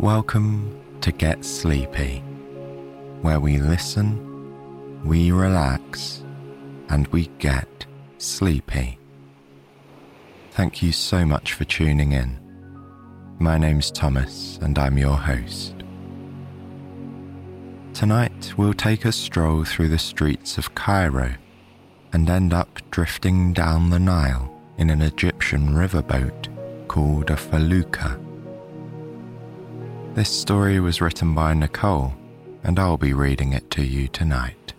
Welcome to Get Sleepy, where we listen, we relax, and we get sleepy. Thank you so much for tuning in. My name's Thomas, and I'm your host. Tonight, we'll take a stroll through the streets of Cairo and end up drifting down the Nile in an Egyptian riverboat called a felucca. This story was written by Nicole, and I'll be reading it to you tonight.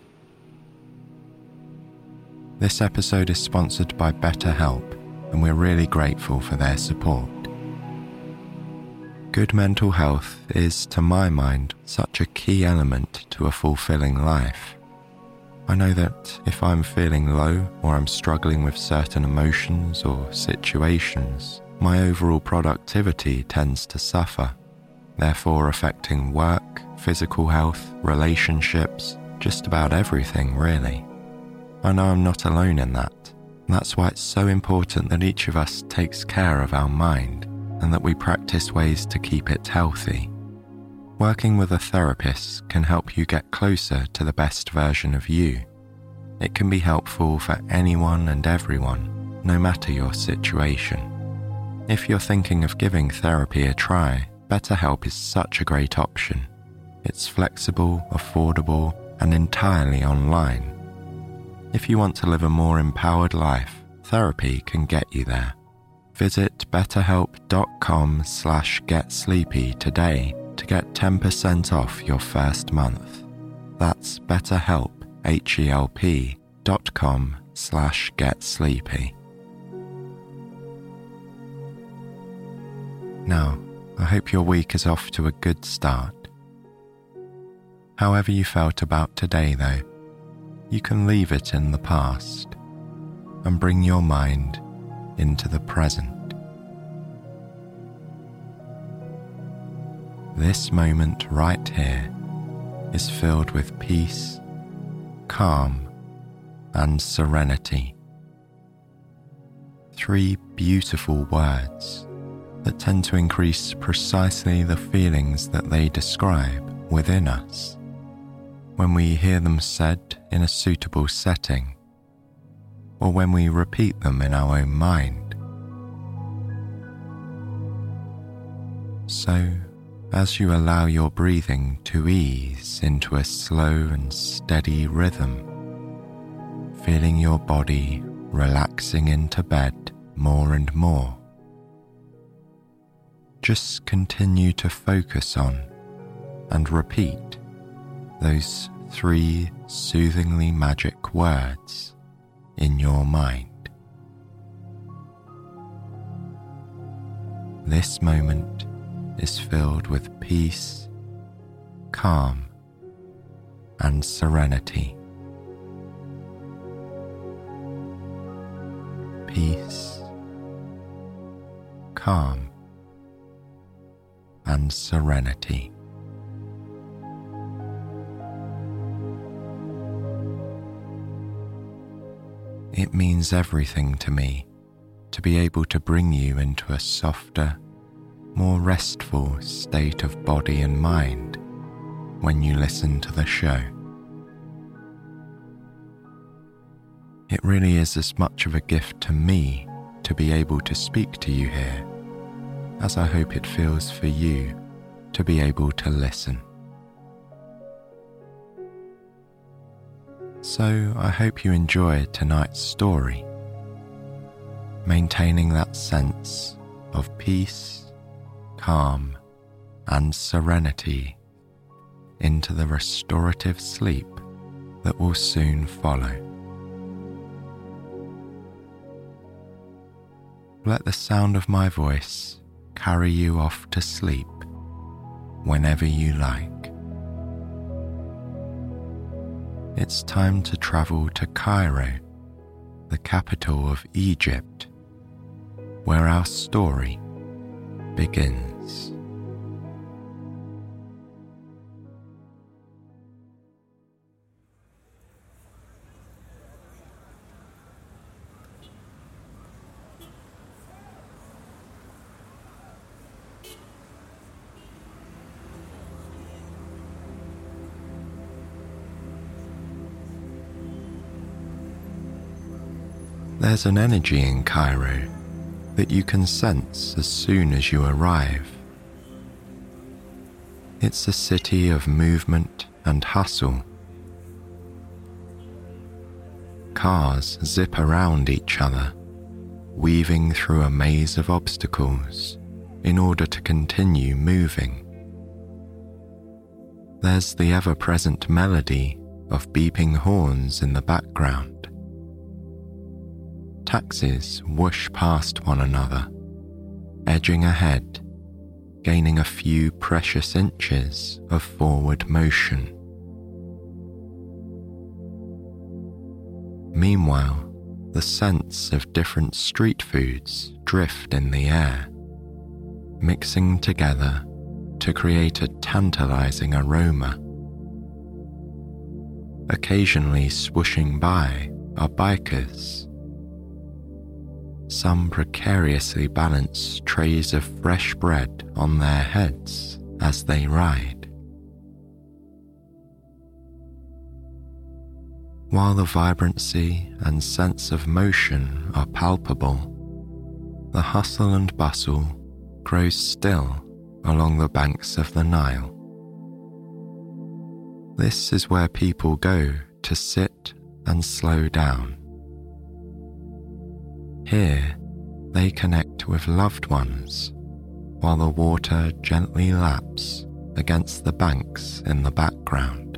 This episode is sponsored by BetterHelp, and we're really grateful for their support. Good mental health is, to my mind, such a key element to a fulfilling life. I know that if I'm feeling low or I'm struggling with certain emotions or situations, my overall productivity tends to suffer therefore affecting work, physical health, relationships, just about everything, really. I know I'm not alone in that. That's why it's so important that each of us takes care of our mind and that we practice ways to keep it healthy. Working with a therapist can help you get closer to the best version of you. It can be helpful for anyone and everyone, no matter your situation. If you're thinking of giving therapy a try, BetterHelp is such a great option. It's flexible, affordable, and entirely online. If you want to live a more empowered life, therapy can get you there. Visit betterhelp.com slash getsleepy today to get 10% off your first month. That's betterhelp, H-E-L-P dot com slash getsleepy. Now, I hope your week is off to a good start. However, you felt about today, though, you can leave it in the past and bring your mind into the present. This moment right here is filled with peace, calm, and serenity. Three beautiful words that tend to increase precisely the feelings that they describe within us when we hear them said in a suitable setting or when we repeat them in our own mind. So, as you allow your breathing to ease into a slow and steady rhythm, feeling your body relaxing into bed more and more just continue to focus on and repeat those three soothingly magic words in your mind. This moment is filled with peace, calm, and serenity. Peace, calm, and serenity. It means everything to me to be able to bring you into a softer, more restful state of body and mind when you listen to the show. It really is as much of a gift to me to be able to speak to you here as I hope it feels for you to be able to listen. So I hope you enjoy tonight's story, maintaining that sense of peace, calm, and serenity into the restorative sleep that will soon follow. Let the sound of my voice carry you off to sleep whenever you like. It's time to travel to Cairo, the capital of Egypt, where our story begins. There's an energy in Cairo that you can sense as soon as you arrive. It's a city of movement and hustle. Cars zip around each other, weaving through a maze of obstacles in order to continue moving. There's the ever present melody of beeping horns in the background. Taxis whoosh past one another, edging ahead, gaining a few precious inches of forward motion. Meanwhile, the scents of different street foods drift in the air, mixing together to create a tantalizing aroma. Occasionally swooshing by are bikers. Some precariously balance trays of fresh bread on their heads as they ride. While the vibrancy and sense of motion are palpable, the hustle and bustle grows still along the banks of the Nile. This is where people go to sit and slow down. Here, they connect with loved ones while the water gently laps against the banks in the background.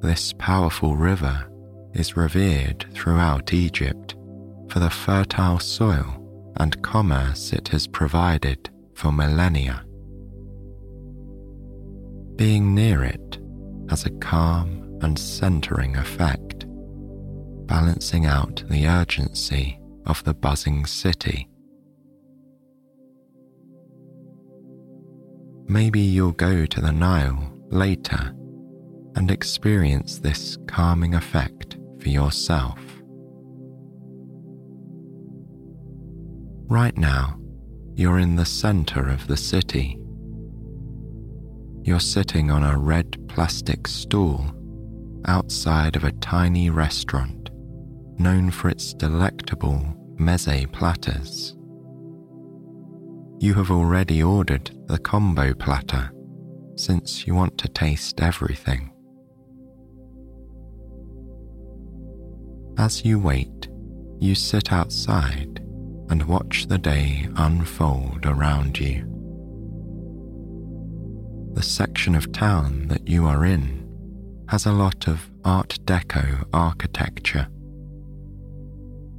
This powerful river is revered throughout Egypt for the fertile soil and commerce it has provided for millennia. Being near it has a calm and centering effect, balancing out the urgency of the buzzing city. Maybe you'll go to the Nile later and experience this calming effect for yourself. Right now, you're in the center of the city. You're sitting on a red plastic stool outside of a tiny restaurant known for its delectable meze platters. You have already ordered the combo platter since you want to taste everything. As you wait, you sit outside and watch the day unfold around you. The section of town that you are in has a lot of Art Deco architecture.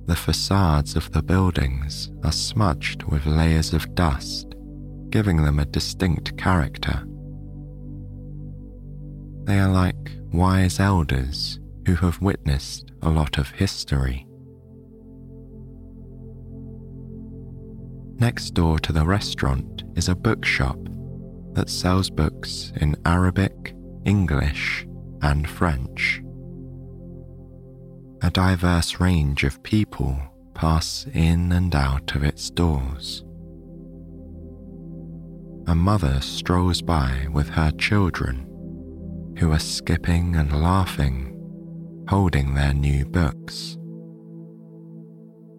The facades of the buildings are smudged with layers of dust, giving them a distinct character. They are like wise elders who have witnessed a lot of history. Next door to the restaurant is a bookshop that sells books in Arabic, English, and French. A diverse range of people pass in and out of its doors. A mother strolls by with her children, who are skipping and laughing holding their new books.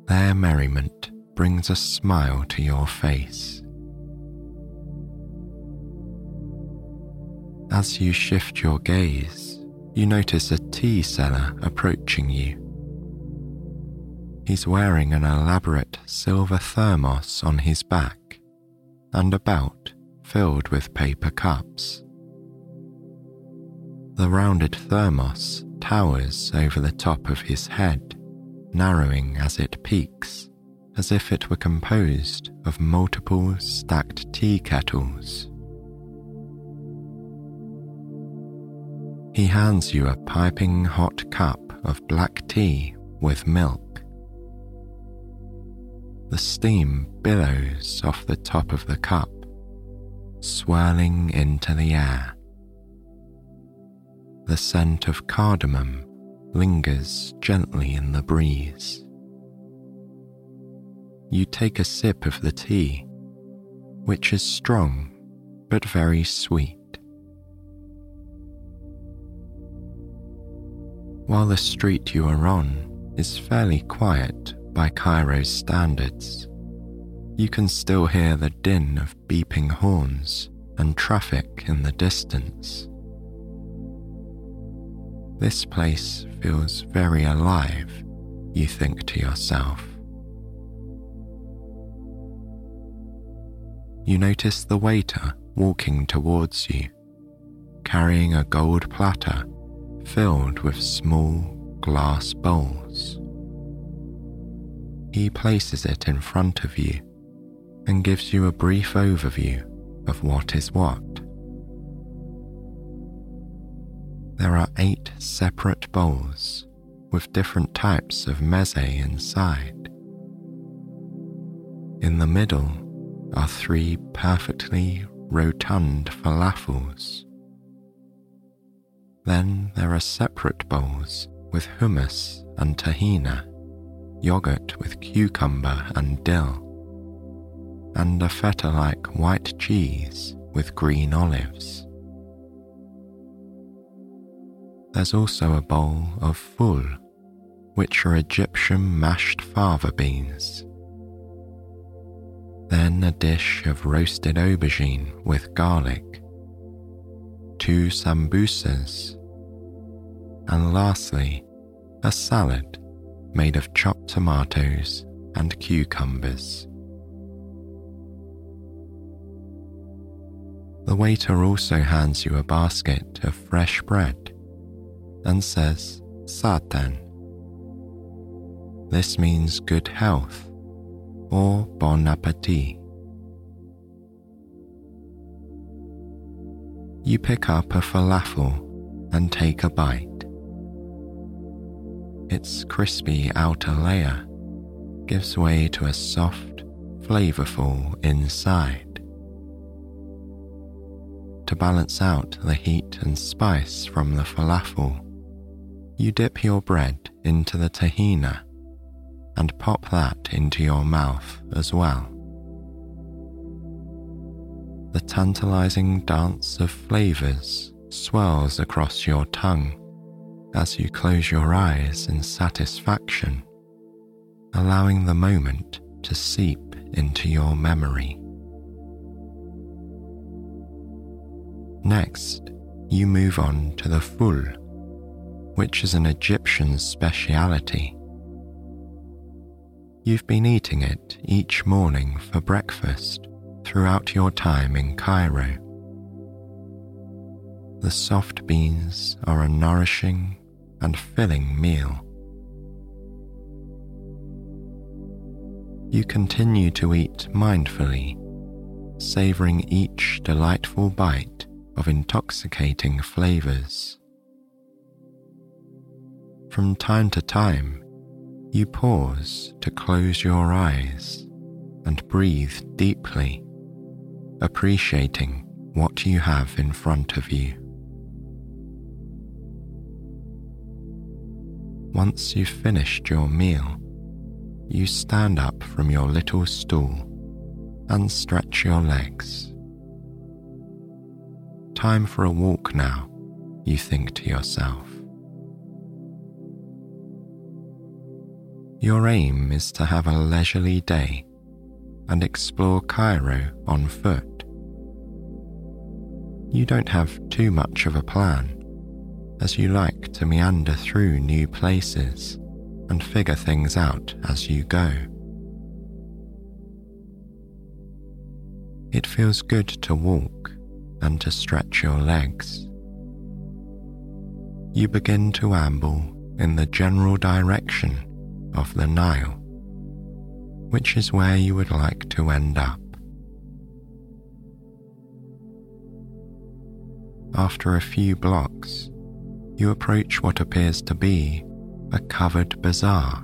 Their merriment brings a smile to your face. As you shift your gaze, you notice a tea seller approaching you. He's wearing an elaborate silver thermos on his back and a belt filled with paper cups. The rounded thermos towers over the top of his head, narrowing as it peaks, as if it were composed of multiple stacked tea kettles. He hands you a piping hot cup of black tea with milk. The steam billows off the top of the cup, swirling into the air the scent of cardamom lingers gently in the breeze. You take a sip of the tea, which is strong but very sweet. While the street you are on is fairly quiet by Cairo's standards, you can still hear the din of beeping horns and traffic in the distance. This place feels very alive, you think to yourself. You notice the waiter walking towards you, carrying a gold platter filled with small glass bowls. He places it in front of you and gives you a brief overview of what is what. There are eight separate bowls with different types of meze inside. In the middle are three perfectly rotund falafels. Then there are separate bowls with hummus and tahina, yogurt with cucumber and dill, and a feta like white cheese with green olives. There's also a bowl of ful, which are Egyptian mashed fava beans. Then a dish of roasted aubergine with garlic, two sambusas, and lastly, a salad made of chopped tomatoes and cucumbers. The waiter also hands you a basket of fresh bread and says, Sahtein. This means good health or bon appetit. You pick up a falafel and take a bite. Its crispy outer layer gives way to a soft, flavorful inside to balance out the heat and spice from the falafel, you dip your bread into the tahina and pop that into your mouth as well. The tantalizing dance of flavors swirls across your tongue as you close your eyes in satisfaction, allowing the moment to seep into your memory. Next, you move on to the ful, which is an Egyptian speciality. You've been eating it each morning for breakfast throughout your time in Cairo. The soft beans are a nourishing and filling meal. You continue to eat mindfully, savoring each delightful bite of intoxicating flavors. From time to time, you pause to close your eyes and breathe deeply, appreciating what you have in front of you. Once you've finished your meal, you stand up from your little stool and stretch your legs. Time for a walk now, you think to yourself. Your aim is to have a leisurely day and explore Cairo on foot. You don't have too much of a plan, as you like to meander through new places and figure things out as you go. It feels good to walk and to stretch your legs. You begin to amble in the general direction of the Nile, which is where you would like to end up. After a few blocks, you approach what appears to be a covered bazaar.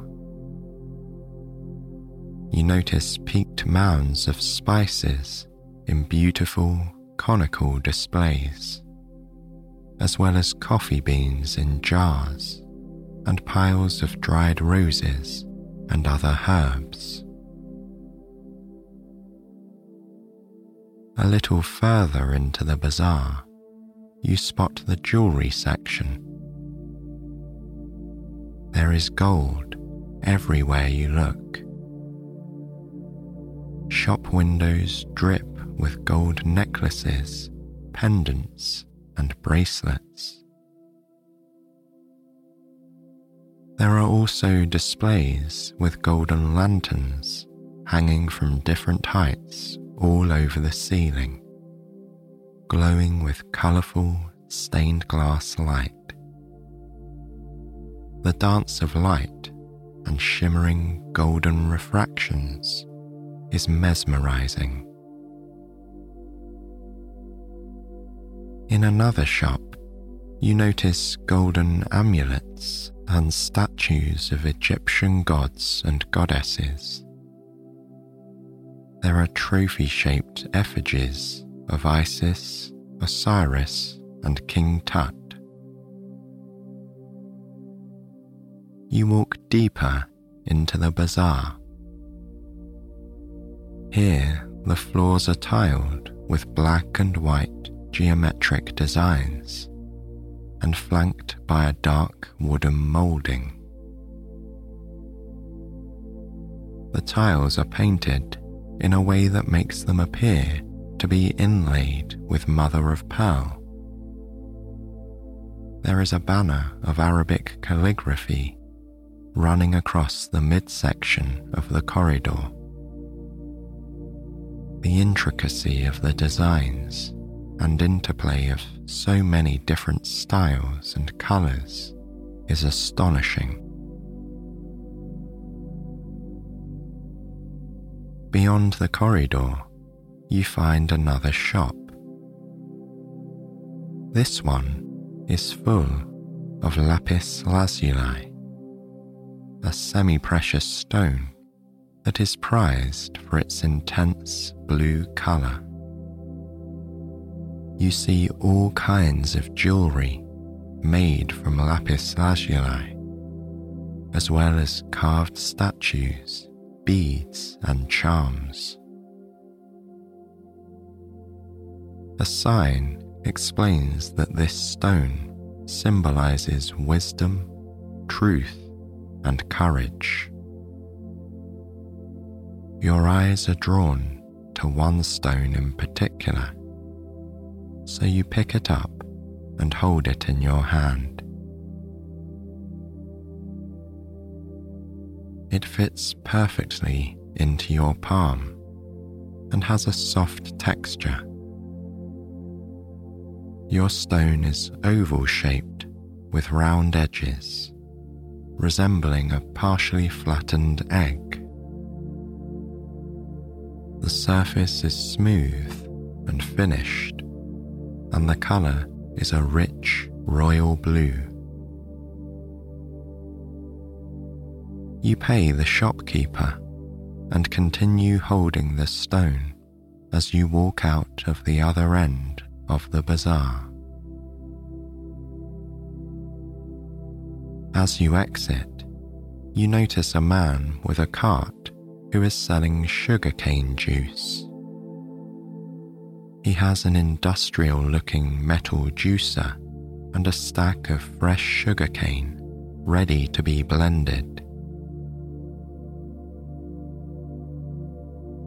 You notice peaked mounds of spices in beautiful conical displays, as well as coffee beans in jars and piles of dried roses and other herbs. A little further into the bazaar, you spot the jewellery section. There is gold everywhere you look. Shop windows drip with gold necklaces, pendants, and bracelets. There are also displays with golden lanterns hanging from different heights all over the ceiling, glowing with colourful stained glass light. The dance of light and shimmering golden refractions is mesmerizing. In another shop, you notice golden amulets and statues of Egyptian gods and goddesses. There are trophy shaped effigies of Isis, Osiris, and King Tut. You walk deeper into the bazaar. Here, the floors are tiled with black and white geometric designs and flanked by a dark wooden moulding. The tiles are painted in a way that makes them appear to be inlaid with mother of pearl. There is a banner of Arabic calligraphy running across the midsection of the corridor. The intricacy of the designs and interplay of so many different styles and colours is astonishing. Beyond the corridor, you find another shop. This one is full of lapis lazuli a semi precious stone that is prized for its intense blue colour. You see all kinds of jewellery made from lapis lazuli, as well as carved statues, beads, and charms. A sign explains that this stone symbolizes wisdom, truth, and courage. Your eyes are drawn to one stone in particular, so you pick it up and hold it in your hand. It fits perfectly into your palm and has a soft texture. Your stone is oval shaped with round edges resembling a partially flattened egg. The surface is smooth and finished, and the colour is a rich royal blue. You pay the shopkeeper and continue holding the stone as you walk out of the other end of the bazaar. As you exit, you notice a man with a cart who is selling sugarcane juice. He has an industrial looking metal juicer and a stack of fresh sugarcane ready to be blended.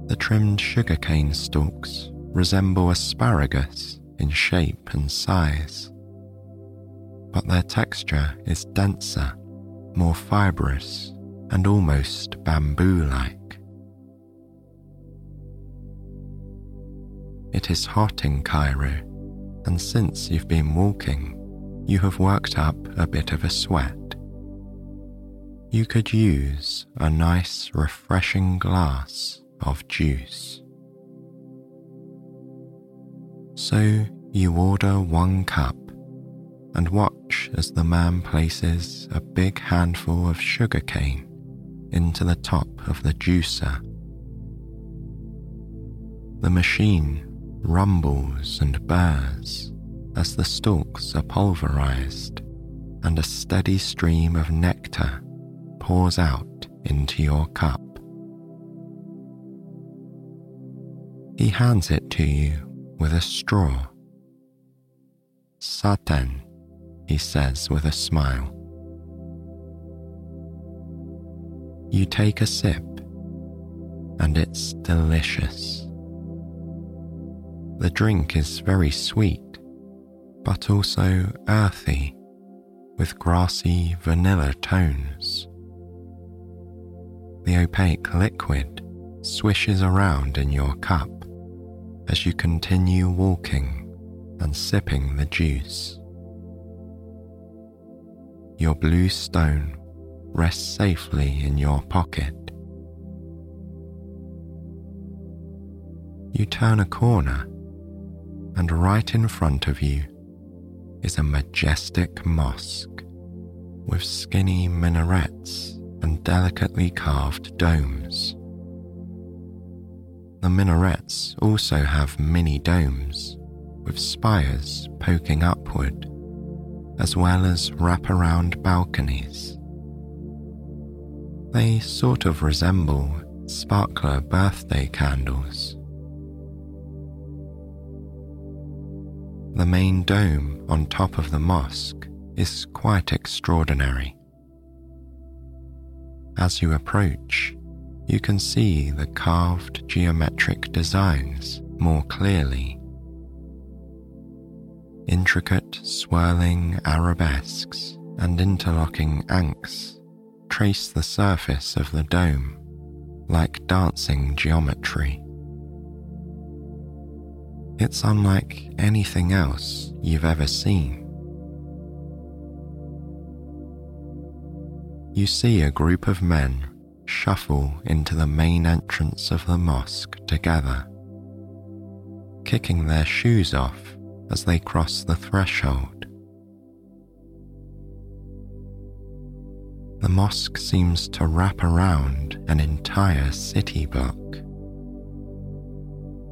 The trimmed sugarcane stalks resemble asparagus in shape and size but their texture is denser, more fibrous, and almost bamboo like. It is hot in Cairo, and since you've been walking, you have worked up a bit of a sweat. You could use a nice, refreshing glass of juice. So you order one cup and watch as the man places a big handful of sugar cane into the top of the juicer. The machine rumbles and burrs as the stalks are pulverized, and a steady stream of nectar pours out into your cup. He hands it to you with a straw. Sahtein he says with a smile. You take a sip, and it's delicious. The drink is very sweet, but also earthy, with grassy vanilla tones. The opaque liquid swishes around in your cup as you continue walking and sipping the juice. Your blue stone rests safely in your pocket. You turn a corner, and right in front of you is a majestic mosque with skinny minarets and delicately carved domes. The minarets also have mini domes with spires poking upward, as well as wraparound balconies. They sort of resemble sparkler birthday candles. The main dome on top of the mosque is quite extraordinary. As you approach, you can see the carved geometric designs more clearly Intricate, swirling arabesques and interlocking ankhs trace the surface of the dome like dancing geometry. It's unlike anything else you've ever seen. You see a group of men shuffle into the main entrance of the mosque together, kicking their shoes off as they cross the threshold. The mosque seems to wrap around an entire city block.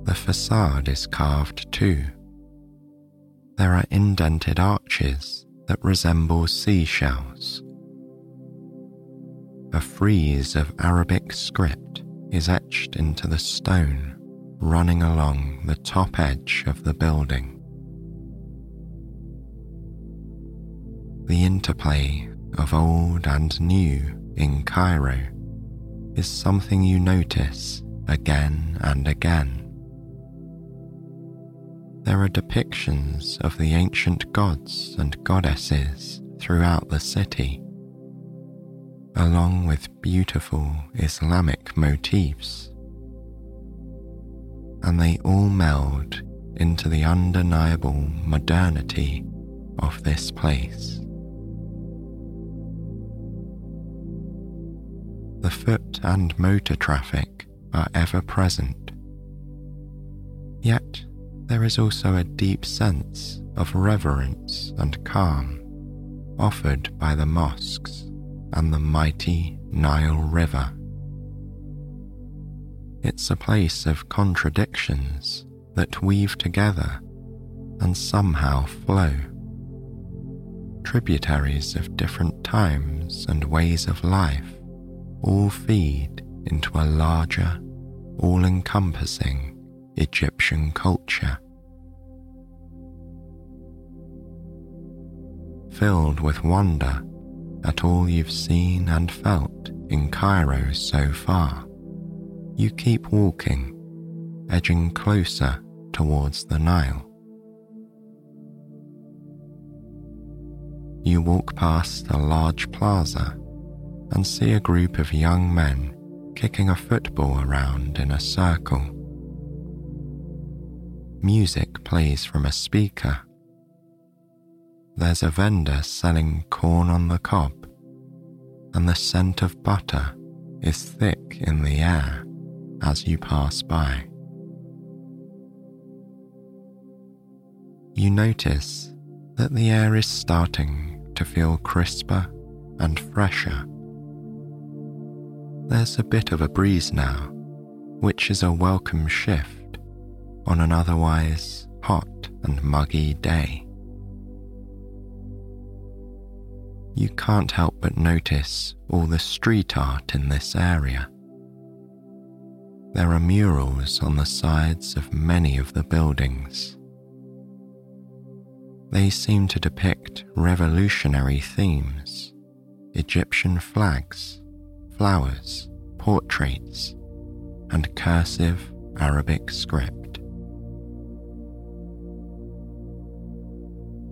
The facade is carved too. There are indented arches that resemble seashells. A frieze of Arabic script is etched into the stone running along the top edge of the building. The interplay of old and new in Cairo is something you notice again and again. There are depictions of the ancient gods and goddesses throughout the city, along with beautiful Islamic motifs. And they all meld into the undeniable modernity of this place. the foot and motor traffic are ever present. Yet there is also a deep sense of reverence and calm offered by the mosques and the mighty Nile River. It's a place of contradictions that weave together and somehow flow. Tributaries of different times and ways of life all feed into a larger, all encompassing Egyptian culture. Filled with wonder at all you've seen and felt in Cairo so far, you keep walking, edging closer towards the Nile. You walk past a large plaza and see a group of young men kicking a football around in a circle. Music plays from a speaker. There's a vendor selling corn on the cob, and the scent of butter is thick in the air as you pass by. You notice that the air is starting to feel crisper and fresher there's a bit of a breeze now, which is a welcome shift on an otherwise hot and muggy day. You can't help but notice all the street art in this area. There are murals on the sides of many of the buildings. They seem to depict revolutionary themes, Egyptian flags, flowers, portraits, and cursive Arabic script.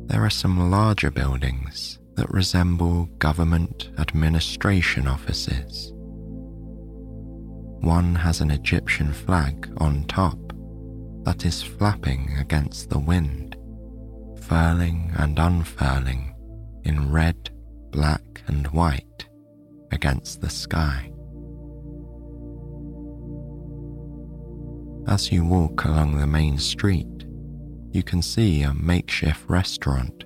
There are some larger buildings that resemble government administration offices. One has an Egyptian flag on top that is flapping against the wind, furling and unfurling in red, black, and white against the sky. As you walk along the main street, you can see a makeshift restaurant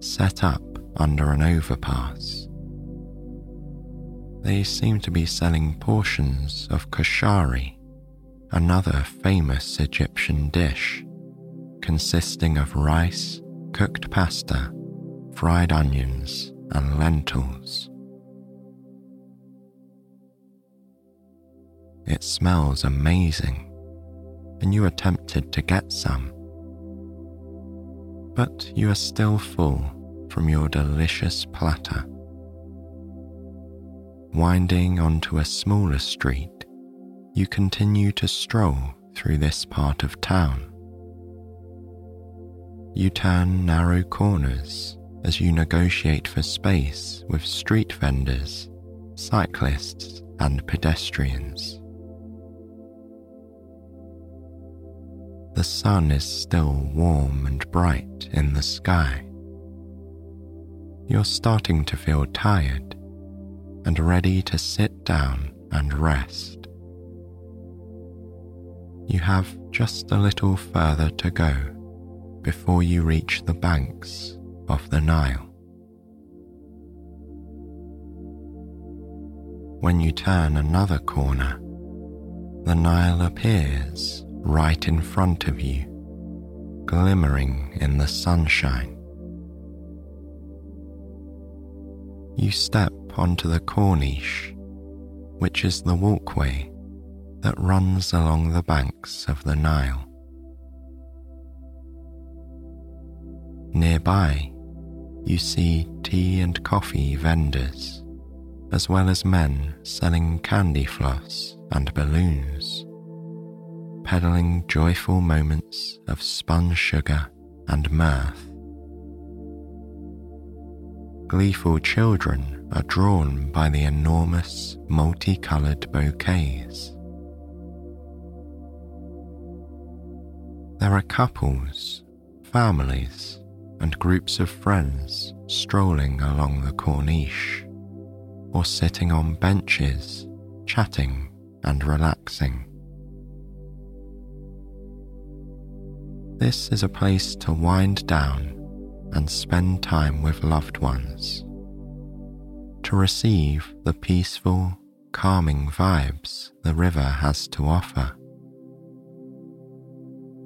set up under an overpass. They seem to be selling portions of koshari, another famous Egyptian dish consisting of rice, cooked pasta, fried onions, and lentils. It smells amazing, and you are tempted to get some. But you are still full from your delicious platter. Winding onto a smaller street, you continue to stroll through this part of town. You turn narrow corners as you negotiate for space with street vendors, cyclists, and pedestrians. The sun is still warm and bright in the sky. You're starting to feel tired and ready to sit down and rest. You have just a little further to go before you reach the banks of the Nile. When you turn another corner, the Nile appears right in front of you, glimmering in the sunshine. You step onto the Corniche, which is the walkway that runs along the banks of the Nile. Nearby, you see tea and coffee vendors, as well as men selling candy floss and balloons, peddling joyful moments of spun sugar and mirth. Gleeful children are drawn by the enormous multicolored bouquets. There are couples, families, and groups of friends strolling along the Corniche or sitting on benches, chatting and relaxing. This is a place to wind down and spend time with loved ones, to receive the peaceful, calming vibes the river has to offer.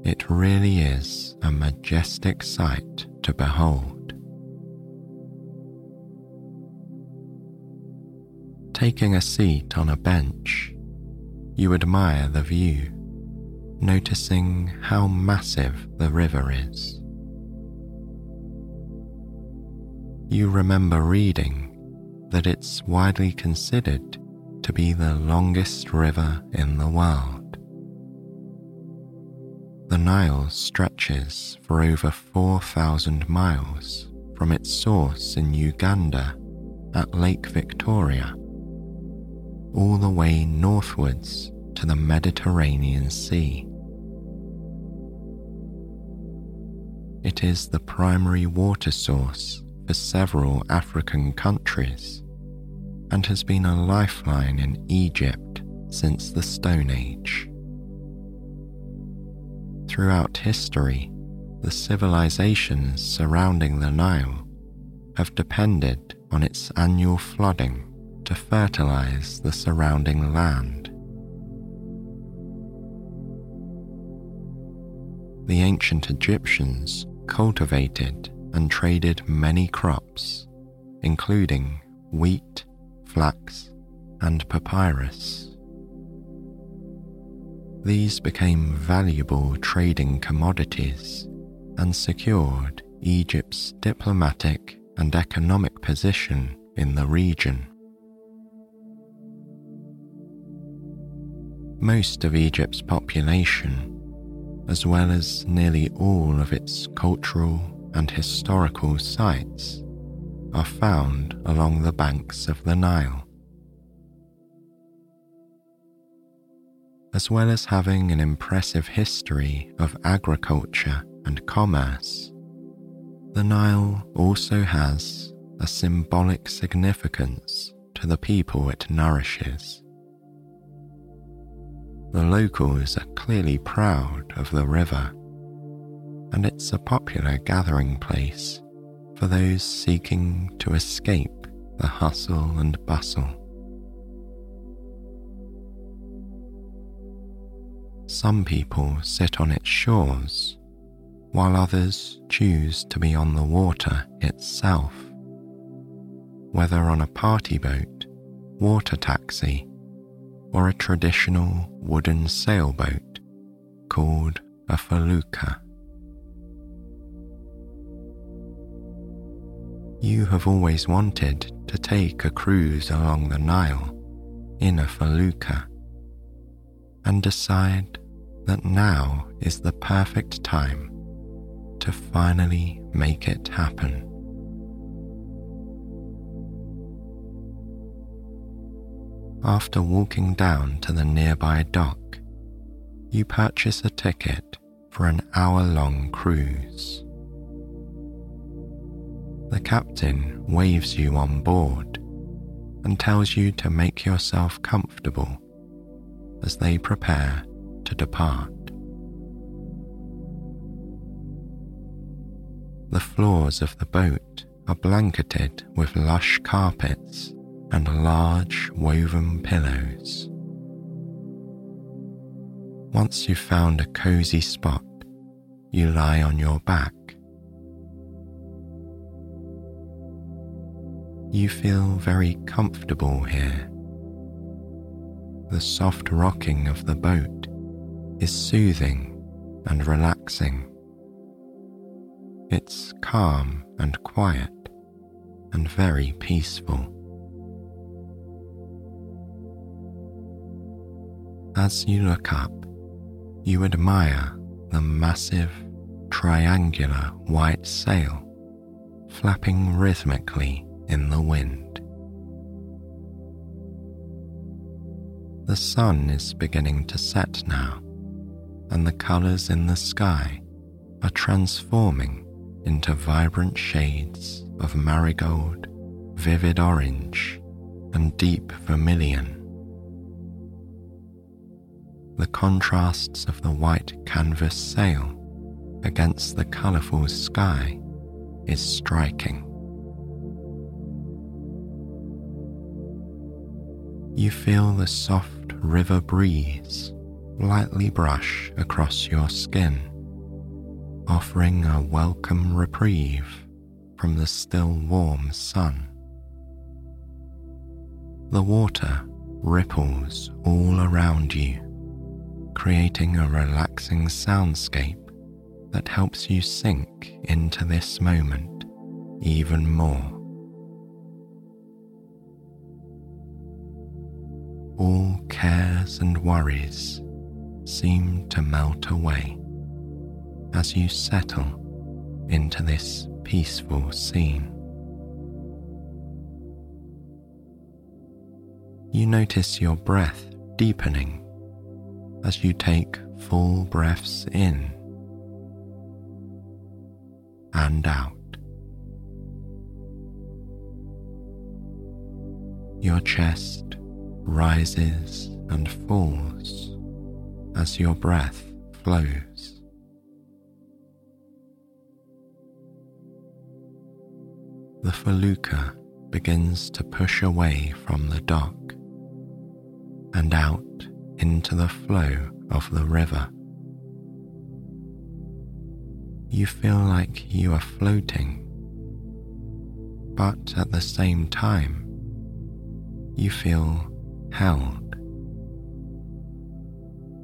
It really is a majestic sight to behold. Taking a seat on a bench, you admire the view, noticing how massive the river is. You remember reading that it's widely considered to be the longest river in the world. The Nile stretches for over 4,000 miles from its source in Uganda at Lake Victoria, all the way northwards to the Mediterranean Sea. It is the primary water source for several African countries and has been a lifeline in Egypt since the Stone Age. Throughout history, the civilizations surrounding the Nile have depended on its annual flooding to fertilize the surrounding land. The ancient Egyptians cultivated and traded many crops, including wheat, flax, and papyrus. These became valuable trading commodities and secured Egypt's diplomatic and economic position in the region. Most of Egypt's population, as well as nearly all of its cultural and historical sites, are found along the banks of the Nile. As well as having an impressive history of agriculture and commerce, the Nile also has a symbolic significance to the people it nourishes. The locals are clearly proud of the river, and it's a popular gathering place for those seeking to escape the hustle and bustle. Some people sit on its shores, while others choose to be on the water itself, whether on a party boat, water taxi, or a traditional wooden sailboat called a felucca. You have always wanted to take a cruise along the Nile in a felucca and decide that now is the perfect time to finally make it happen. After walking down to the nearby dock, you purchase a ticket for an hour long cruise. The captain waves you on board and tells you to make yourself comfortable as they prepare to depart. The floors of the boat are blanketed with lush carpets and large woven pillows. Once you've found a cozy spot, you lie on your back. You feel very comfortable here. The soft rocking of the boat is soothing and relaxing. It's calm and quiet and very peaceful. As you look up, you admire the massive triangular white sail flapping rhythmically in the wind. The sun is beginning to set now, and the colours in the sky are transforming into vibrant shades of marigold, vivid orange, and deep vermilion. The contrasts of the white canvas sail against the colourful sky is striking. You feel the soft river breeze lightly brush across your skin, offering a welcome reprieve from the still warm sun. The water ripples all around you, creating a relaxing soundscape that helps you sink into this moment even more. All cares and worries seem to melt away as you settle into this peaceful scene. You notice your breath deepening as you take full breaths in and out. Your chest rises and falls as your breath flows. The felucca begins to push away from the dock and out into the flow of the river. You feel like you are floating, but at the same time, you feel held.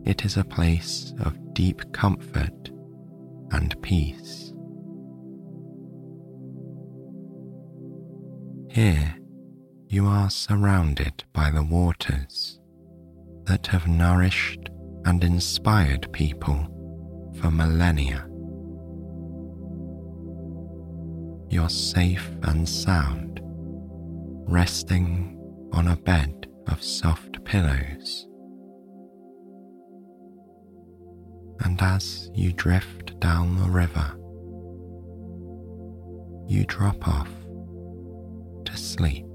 It is a place of deep comfort and peace. Here you are surrounded by the waters that have nourished and inspired people for millennia. You're safe and sound, resting on a bed of soft pillows. And as you drift down the river, you drop off to sleep.